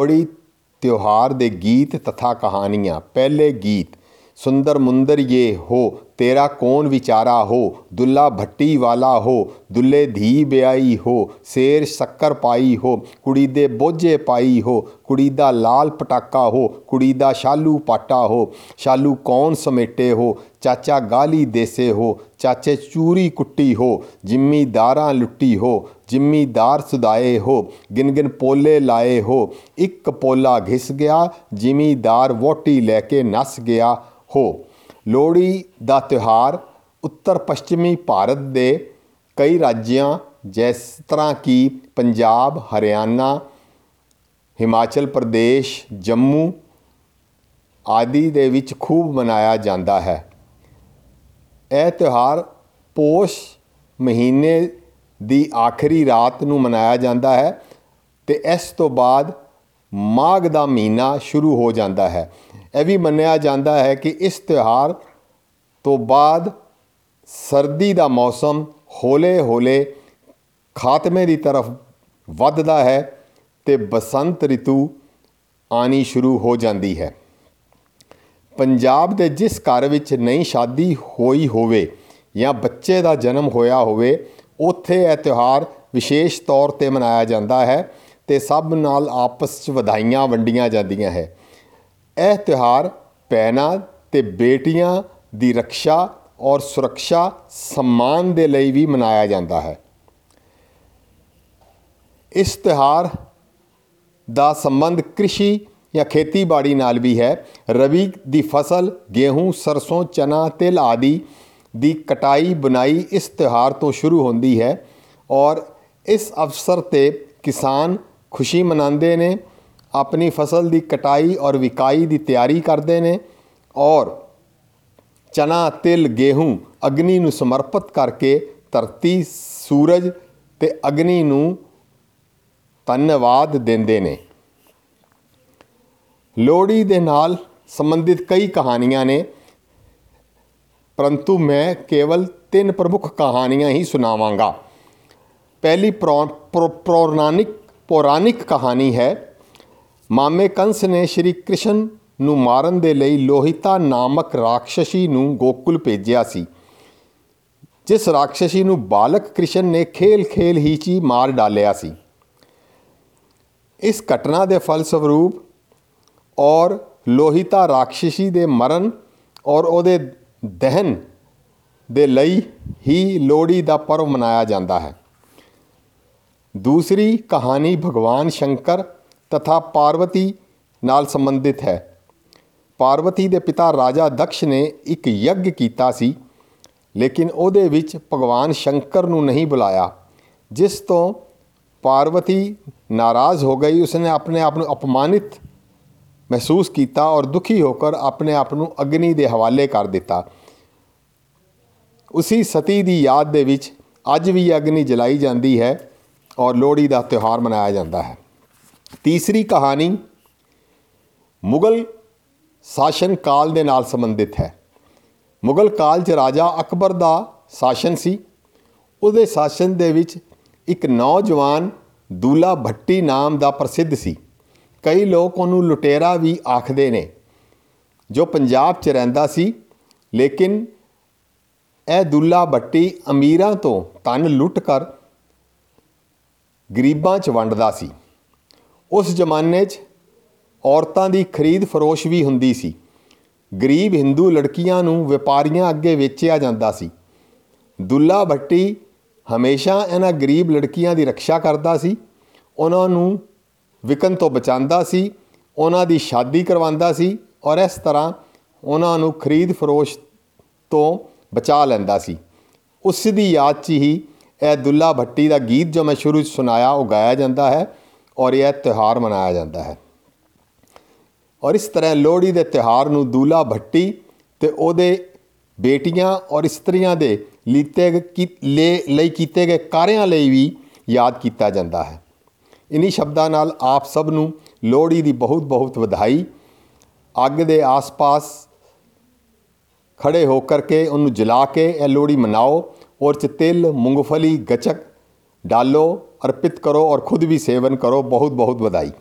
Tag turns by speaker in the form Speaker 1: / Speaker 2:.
Speaker 1: ਲੋਹੜੀ ਤਿਉਹਾਰ ਦੇ ਗੀਤ ਤਥਾ ਕਹਾਣੀਆਂ ਪਹਿਲੇ ਗੀਤ। ਸੁੰਦਰ ਮੁੰਦਰ ਇਹ ਹੋ, ਤੇਰਾ ਕੌਣ ਵਿਚਾਰਾ ਹੋ? ਦੁੱਲਾ ਭੱਟੀ ਵਾਲਾ ਹੋ, ਦੁੱਲੇ ਧੀ ਵਿਆਹੀ ਹੋ, ਸ਼ੇਰ ਸ਼ੱਕਰ ਪਾਈ ਹੋ, ਕੁੜੀ ਦੇ ਬੋਝੇ ਪਾਈ ਹੋ, ਕੁੜੀ ਦਾ ਲਾਲ ਪਟਾਕਾ ਹੋ, ਕੁੜੀ ਦਾ ਸ਼ਾਲੂ ਪਾਟਾ ਹੋ ਸ਼ਾਲੂ ਕੌਣ ਸਮੇਟੇ ਹੋ? ਚਾਚਾ ਗਾਲੀ ਦੇਸੇ ਹੋ, ਚਾਚੇ ਚੂਰੀ ਕੁੱਟੀ ਹੋ, ਜ਼ਿਮੀਦਾਰਾਂ ਲੁੱਟੀ ਹੋ, ਜ਼ਿਮੀਦਾਰ ਸੁਦਾਏ ਹੋ ਗਿਨ ਗਿਨ ਪੋਲੇ ਲਾਏ ਹੋ, ਇੱਕ ਪੋਲਾ ਘਿਸ ਗਿਆ, ਜ਼ਿਮੀਦਾਰ ਵੋਟੀ ਲੈ ਕੇ ਨਸ ਗਿਆ ਹੋ। ਲੋਹੜੀ ਦਾ ਤਿਉਹਾਰ ਉੱਤਰ ਪੱਛਮੀ ਭਾਰਤ ਦੇ ਕਈ ਰਾਜਾਂ ਜਿਸ ਤਰ੍ਹਾਂ ਕਿ ਪੰਜਾਬ, ਹਰਿਆਣਾ, ਹਿਮਾਚਲ ਪ੍ਰਦੇਸ਼, ਜੰਮੂ ਆਦਿ ਦੇ ਵਿੱਚ ਖੂਬ ਮਨਾਇਆ ਜਾਂਦਾ ਹੈ। ਇਹ ਤਿਉਹਾਰ ਪੋਸ਼ ਮਹੀਨੇ ਦੀ ਆਖਰੀ ਰਾਤ ਨੂੰ ਮਨਾਇਆ ਜਾਂਦਾ ਹੈ ਤੇ ਇਸ ਤੋਂ ਬਾਅਦ ਮਾਘ ਦਾ ਮਹੀਨਾ ਸ਼ੁਰੂ ਹੋ ਜਾਂਦਾ ਹੈ। ਇਹ ਵੀ ਮੰਨਿਆ ਜਾਂਦਾ ਹੈ ਕਿ ਇਸ ਤਿਉਹਾਰ ਤੋਂ ਬਾਅਦ ਸਰਦੀ ਦਾ ਮੌਸਮ ਹੌਲੇ-ਹੌਲੇ ਖਾਤਮੇ ਦੀ ਤਰਫ ਵੱਧਦਾ ਹੈ ਤੇ ਬਸੰਤ ਰਿਤੂ ਆਣੀ ਸ਼ੁਰੂ ਹੋ ਜਾਂਦੀ ਹੈ। ਪੰਜਾਬ ਦੇ ਜਿਸ ਘਰ ਵਿੱਚ ਨਈ ਸ਼ਾਦੀ ਹੋਈ ਹੋਵੇ ਜਾਂ ਬੱਚੇ ਦਾ ਜਨਮ ਹੋਇਆ ਹੋਵੇ, ਉੱਥੇ ਇਹ ਤਿਉਹਾਰ ਵਿਸ਼ੇਸ਼ ਤੌਰ ਤੇ ਮਨਾਇਆ ਜਾਂਦਾ ਹੈ ਤੇ ਸਭ ਨਾਲ ਆਪਸ 'ਚ ਵਧਾਈਆਂ ਵੰਡੀਆਂ ਜਾਂਦੀਆਂ ਹੈ। ਇਹ ਤਿਉਹਾਰ ਭੈਣਾਂ ਤੇ ਬੇਟੀਆਂ ਦੀ ਰੱਖਿਆ ਔਰ ਸੁਰੱਖਿਆ, ਸਨਮਾਨ ਦੇ ਲਈ ਵੀ ਮਨਾਇਆ ਜਾਂਦਾ ਹੈ। ਇਸ ਤਿਉਹਾਰ ਦਾ ਸੰਬੰਧ ਕ੍ਰਿਸ਼ੀ ਜਾਂ ਖੇਤੀਬਾੜੀ ਨਾਲ ਵੀ ਹੈ। ਰਵੀ ਦੀ ਫਸਲ, ਗੇਹੂੰ, ਸਰਸੋਂ, ਚਨਾ, ਤਿਲ ਆਦਿ ਦੀ ਕਟਾਈ ਬੁਨਾਈ ਇਸ ਤਿਉਹਾਰ ਤੋਂ ਸ਼ੁਰੂ ਹੁੰਦੀ ਹੈ ਔਰ ਇਸ ਅਵਸਰ ਤੇ ਕਿਸਾਨ ਖੁਸ਼ੀ ਮਨਾਉਂਦੇ ਨੇ। ਆਪਣੀ ਫਸਲ ਦੀ ਕਟਾਈ ਔਰ ਵਿਕਾਈ ਦੀ ਤਿਆਰੀ ਕਰਦੇ ਨੇ ਔਰ ਚਨਾ, ਤਿਲ, ਗੇਹੂੰ ਅਗਨੀ ਨੂੰ ਸਮਰਪਿਤ ਕਰਕੇ ਧਰਤੀ, ਸੂਰਜ ਤੇ ਅਗਨੀ ਨੂੰ ਧੰਨਵਾਦ ਦਿੰਦੇ ਨੇ। ਲੋਹੜੀ ਦੇ ਨਾਲ ਸੰਬੰਧਿਤ ਕਈ ਕਹਾਣੀਆਂ ਨੇ, ਪਰੰਤੂ ਮੈਂ ਕੇਵਲ ਤਿੰਨ ਪ੍ਰਮੁੱਖ ਕਹਾਣੀਆਂ ਹੀ ਸੁਣਾਵਾਂਗਾ। ਪਹਿਲੀ ਪੌਰਾਣਿਕ ਪੌਰਾਣਿਕ ਕਹਾਣੀ ਹੈ ਮਾਮੇ ਕੰਸ ਨੇ ਸ਼੍ਰੀ ਕ੍ਰਿਸ਼ਨ ਨੂੰ ਮਾਰਨ ਦੇ ਲਈ ਲੋਹਿਤਾ ਨਾਮਕ ਰਾਖਸ਼ੀ ਨੂੰ ਗੋਕੁਲ ਭੇਜਿਆ ਸੀ, ਜਿਸ ਰਾਖਸ਼ੀ ਨੂੰ ਬਾਲਕ ਕ੍ਰਿਸ਼ਨ ਨੇ ਖੇਲ-ਖੇਲ ਹੀ ਚੀ ਮਾਰ ਡਾਲਿਆ ਸੀ। ਇਸ ਘਟਨਾ ਦੇ ਫਲਸਵਰੂਪ ਔਰ ਲੋਹਿਤਾ ਰਾਖਸ਼ੀ ਦੇ ਮਰਨ ਔਰ ਉਹਦੇ ਦਹਨ ਦੇ ਲਈ ਹੀ ਲੋਹੜੀ ਦਾ ਪਰਵ ਮਨਾਇਆ ਜਾਂਦਾ ਹੈ। ਦੂਸਰੀ ਕਹਾਣੀ ਭਗਵਾਨ ਸ਼ੰਕਰ ਤਥਾ ਪਾਰਵਤੀ ਨਾਲ ਸੰਬੰਧਿਤ ਹੈ। ਪਾਰਵਤੀ ਦੇ ਪਿਤਾ ਰਾਜਾ ਦਕਸ਼ ਨੇ ਇੱਕ ਯੱਗ ਕੀਤਾ ਸੀ, ਲੇਕਿਨ ਉਹਦੇ ਵਿੱਚ ਭਗਵਾਨ ਸ਼ੰਕਰ ਨੂੰ ਨਹੀਂ ਬੁਲਾਇਆ, ਜਿਸ ਤੋਂ ਪਾਰਵਤੀ ਨਾਰਾਜ਼ ਹੋ ਗਈ। ਉਸਨੇ ਆਪਣੇ ਆਪ ਨੂੰ ਅਪਮਾਨਿਤ ਮਹਿਸੂਸ ਕੀਤਾ ਔਰ ਦੁਖੀ ਹੋ ਕੇ ਆਪਣੇ ਆਪ ਨੂੰ ਅਗਨੀ ਦੇ ਹਵਾਲੇ ਕਰ ਦਿੱਤਾ। ਉਸੇ ਸਤੀ ਦੀ ਯਾਦ ਦੇ ਵਿੱਚ ਅੱਜ ਵੀ ਅਗਨੀ ਜਲਾਈ ਜਾਂਦੀ ਹੈ ਔਰ ਲੋਹੜੀ ਦਾ ਤਿਉਹਾਰ ਮਨਾਇਆ ਜਾਂਦਾ ਹੈ। ਤੀਸਰੀ ਕਹਾਣੀ ਮੁਗਲ ਸ਼ਾਸਨ ਕਾਲ ਦੇ ਨਾਲ ਸੰਬੰਧਿਤ ਹੈ। ਮੁਗਲ ਕਾਲ 'ਚ ਰਾਜਾ ਅਕਬਰ ਦਾ ਸ਼ਾਸਨ ਸੀ। ਉਹਦੇ ਸ਼ਾਸਨ ਦੇ ਵਿੱਚ ਇੱਕ ਨੌਜਵਾਨ ਦੂਲਾ ਭੱਟੀ ਨਾਮ ਦਾ ਪ੍ਰਸਿੱਧ ਸੀ। ਕਈ ਲੋਕ ਉਹਨੂੰ ਲੁਟੇਰਾ ਵੀ ਆਖਦੇ ਨੇ, ਜੋ ਪੰਜਾਬ 'ਚ ਰਹਿੰਦਾ ਸੀ। ਲੇਕਿਨ ਇਹ ਦੁੱਲਾ ਭੱਟੀ ਅਮੀਰਾਂ ਤੋਂ ਧਨ ਲੁੱਟ ਕਰ ਗਰੀਬਾਂ 'ਚ ਵੰਡਦਾ ਸੀ। ਉਸ ਜ਼ਮਾਨੇ 'ਚ ਔਰਤਾਂ ਦੀ ਖਰੀਦ ਫਰੋਸ਼ ਵੀ ਹੁੰਦੀ ਸੀ। ਗਰੀਬ ਹਿੰਦੂ ਲੜਕੀਆਂ ਨੂੰ ਵਪਾਰੀਆਂ ਅੱਗੇ ਵੇਚਿਆ ਜਾਂਦਾ ਸੀ। ਦੁੱਲਾ ਭੱਟੀ ਹਮੇਸ਼ਾ ਇਹਨਾਂ ਗਰੀਬ ਲੜਕੀਆਂ ਦੀ ਰੱਖਿਆ ਕਰਦਾ ਸੀ। ਉਹਨਾਂ ਨੂੰ ਵਿਕਨ ਤੋਂ ਬਚਾਉਂਦਾ ਸੀ। ਉਹਨਾਂ ਦੀ ਸ਼ਾਦੀ ਕਰਵਾਉਂਦਾ ਸੀ ਔਰ ਇਸ ਤਰ੍ਹਾਂ ਉਹਨਾਂ ਨੂੰ ਖਰੀਦ ਫਰੋਸ਼ ਤੋਂ ਬਚਾ ਲੈਂਦਾ ਸੀ। ਉਸ ਦੀ ਯਾਦ 'ਚ ਹੀ ਇਹ ਦੁੱਲਾ ਭੱਟੀ ਦਾ ਗੀਤ ਜੋ ਮੈਂ ਸ਼ੁਰੂ 'ਚ ਸੁਣਾਇਆ ਉਹ ਗਾਇਆ ਜਾਂਦਾ ਹੈ। ਔਰ ਇਹ ਤਿਹਾਰ ਮਨਾਇਆ ਜਾਂਦਾ ਹੈ। ਔਰ ਇਸ ਤਰ੍ਹਾਂ ਲੋਹੜੀ ਦੇ ਤਿਹਾਰ ਨੂੰ ਦੂਲਾ ਭੱਟੀ ਤੇ ਉਹਦੇ ਬੇਟੀਆਂ ਔਰ ਇਸਤਰੀਆਂ ਦੇ ਲੀਤੇ ਲਈ ਕੀਤੇ ਗਏ ਕਾਰਿਆਂ ਲਈ ਵੀ ਯਾਦ ਕੀਤਾ ਜਾਂਦਾ ਹੈ। ਇਨੀ ਸ਼ਬਦਾਂ ਨਾਲ ਆਪ ਸਭ ਨੂੰ ਲੋਹੜੀ ਦੀ ਬਹੁਤ ਬਹੁਤ ਵਧਾਈ। ਅੱਗ ਦੇ ਆਸ-ਪਾਸ ਖੜੇ ਹੋ ਕਰਕੇ ਉਹਨੂੰ ਜਲਾ ਕੇ ਇਹ ਲੋਹੜੀ ਮਨਾਓ। ਔਰ ਚ ਤਿਲ, ਮੂੰਗਫਲੀ, ਗਚਕ ਡਾਲੋ। अर्पित करो और खुद भी सेवन करो बहुत बहुत बधाई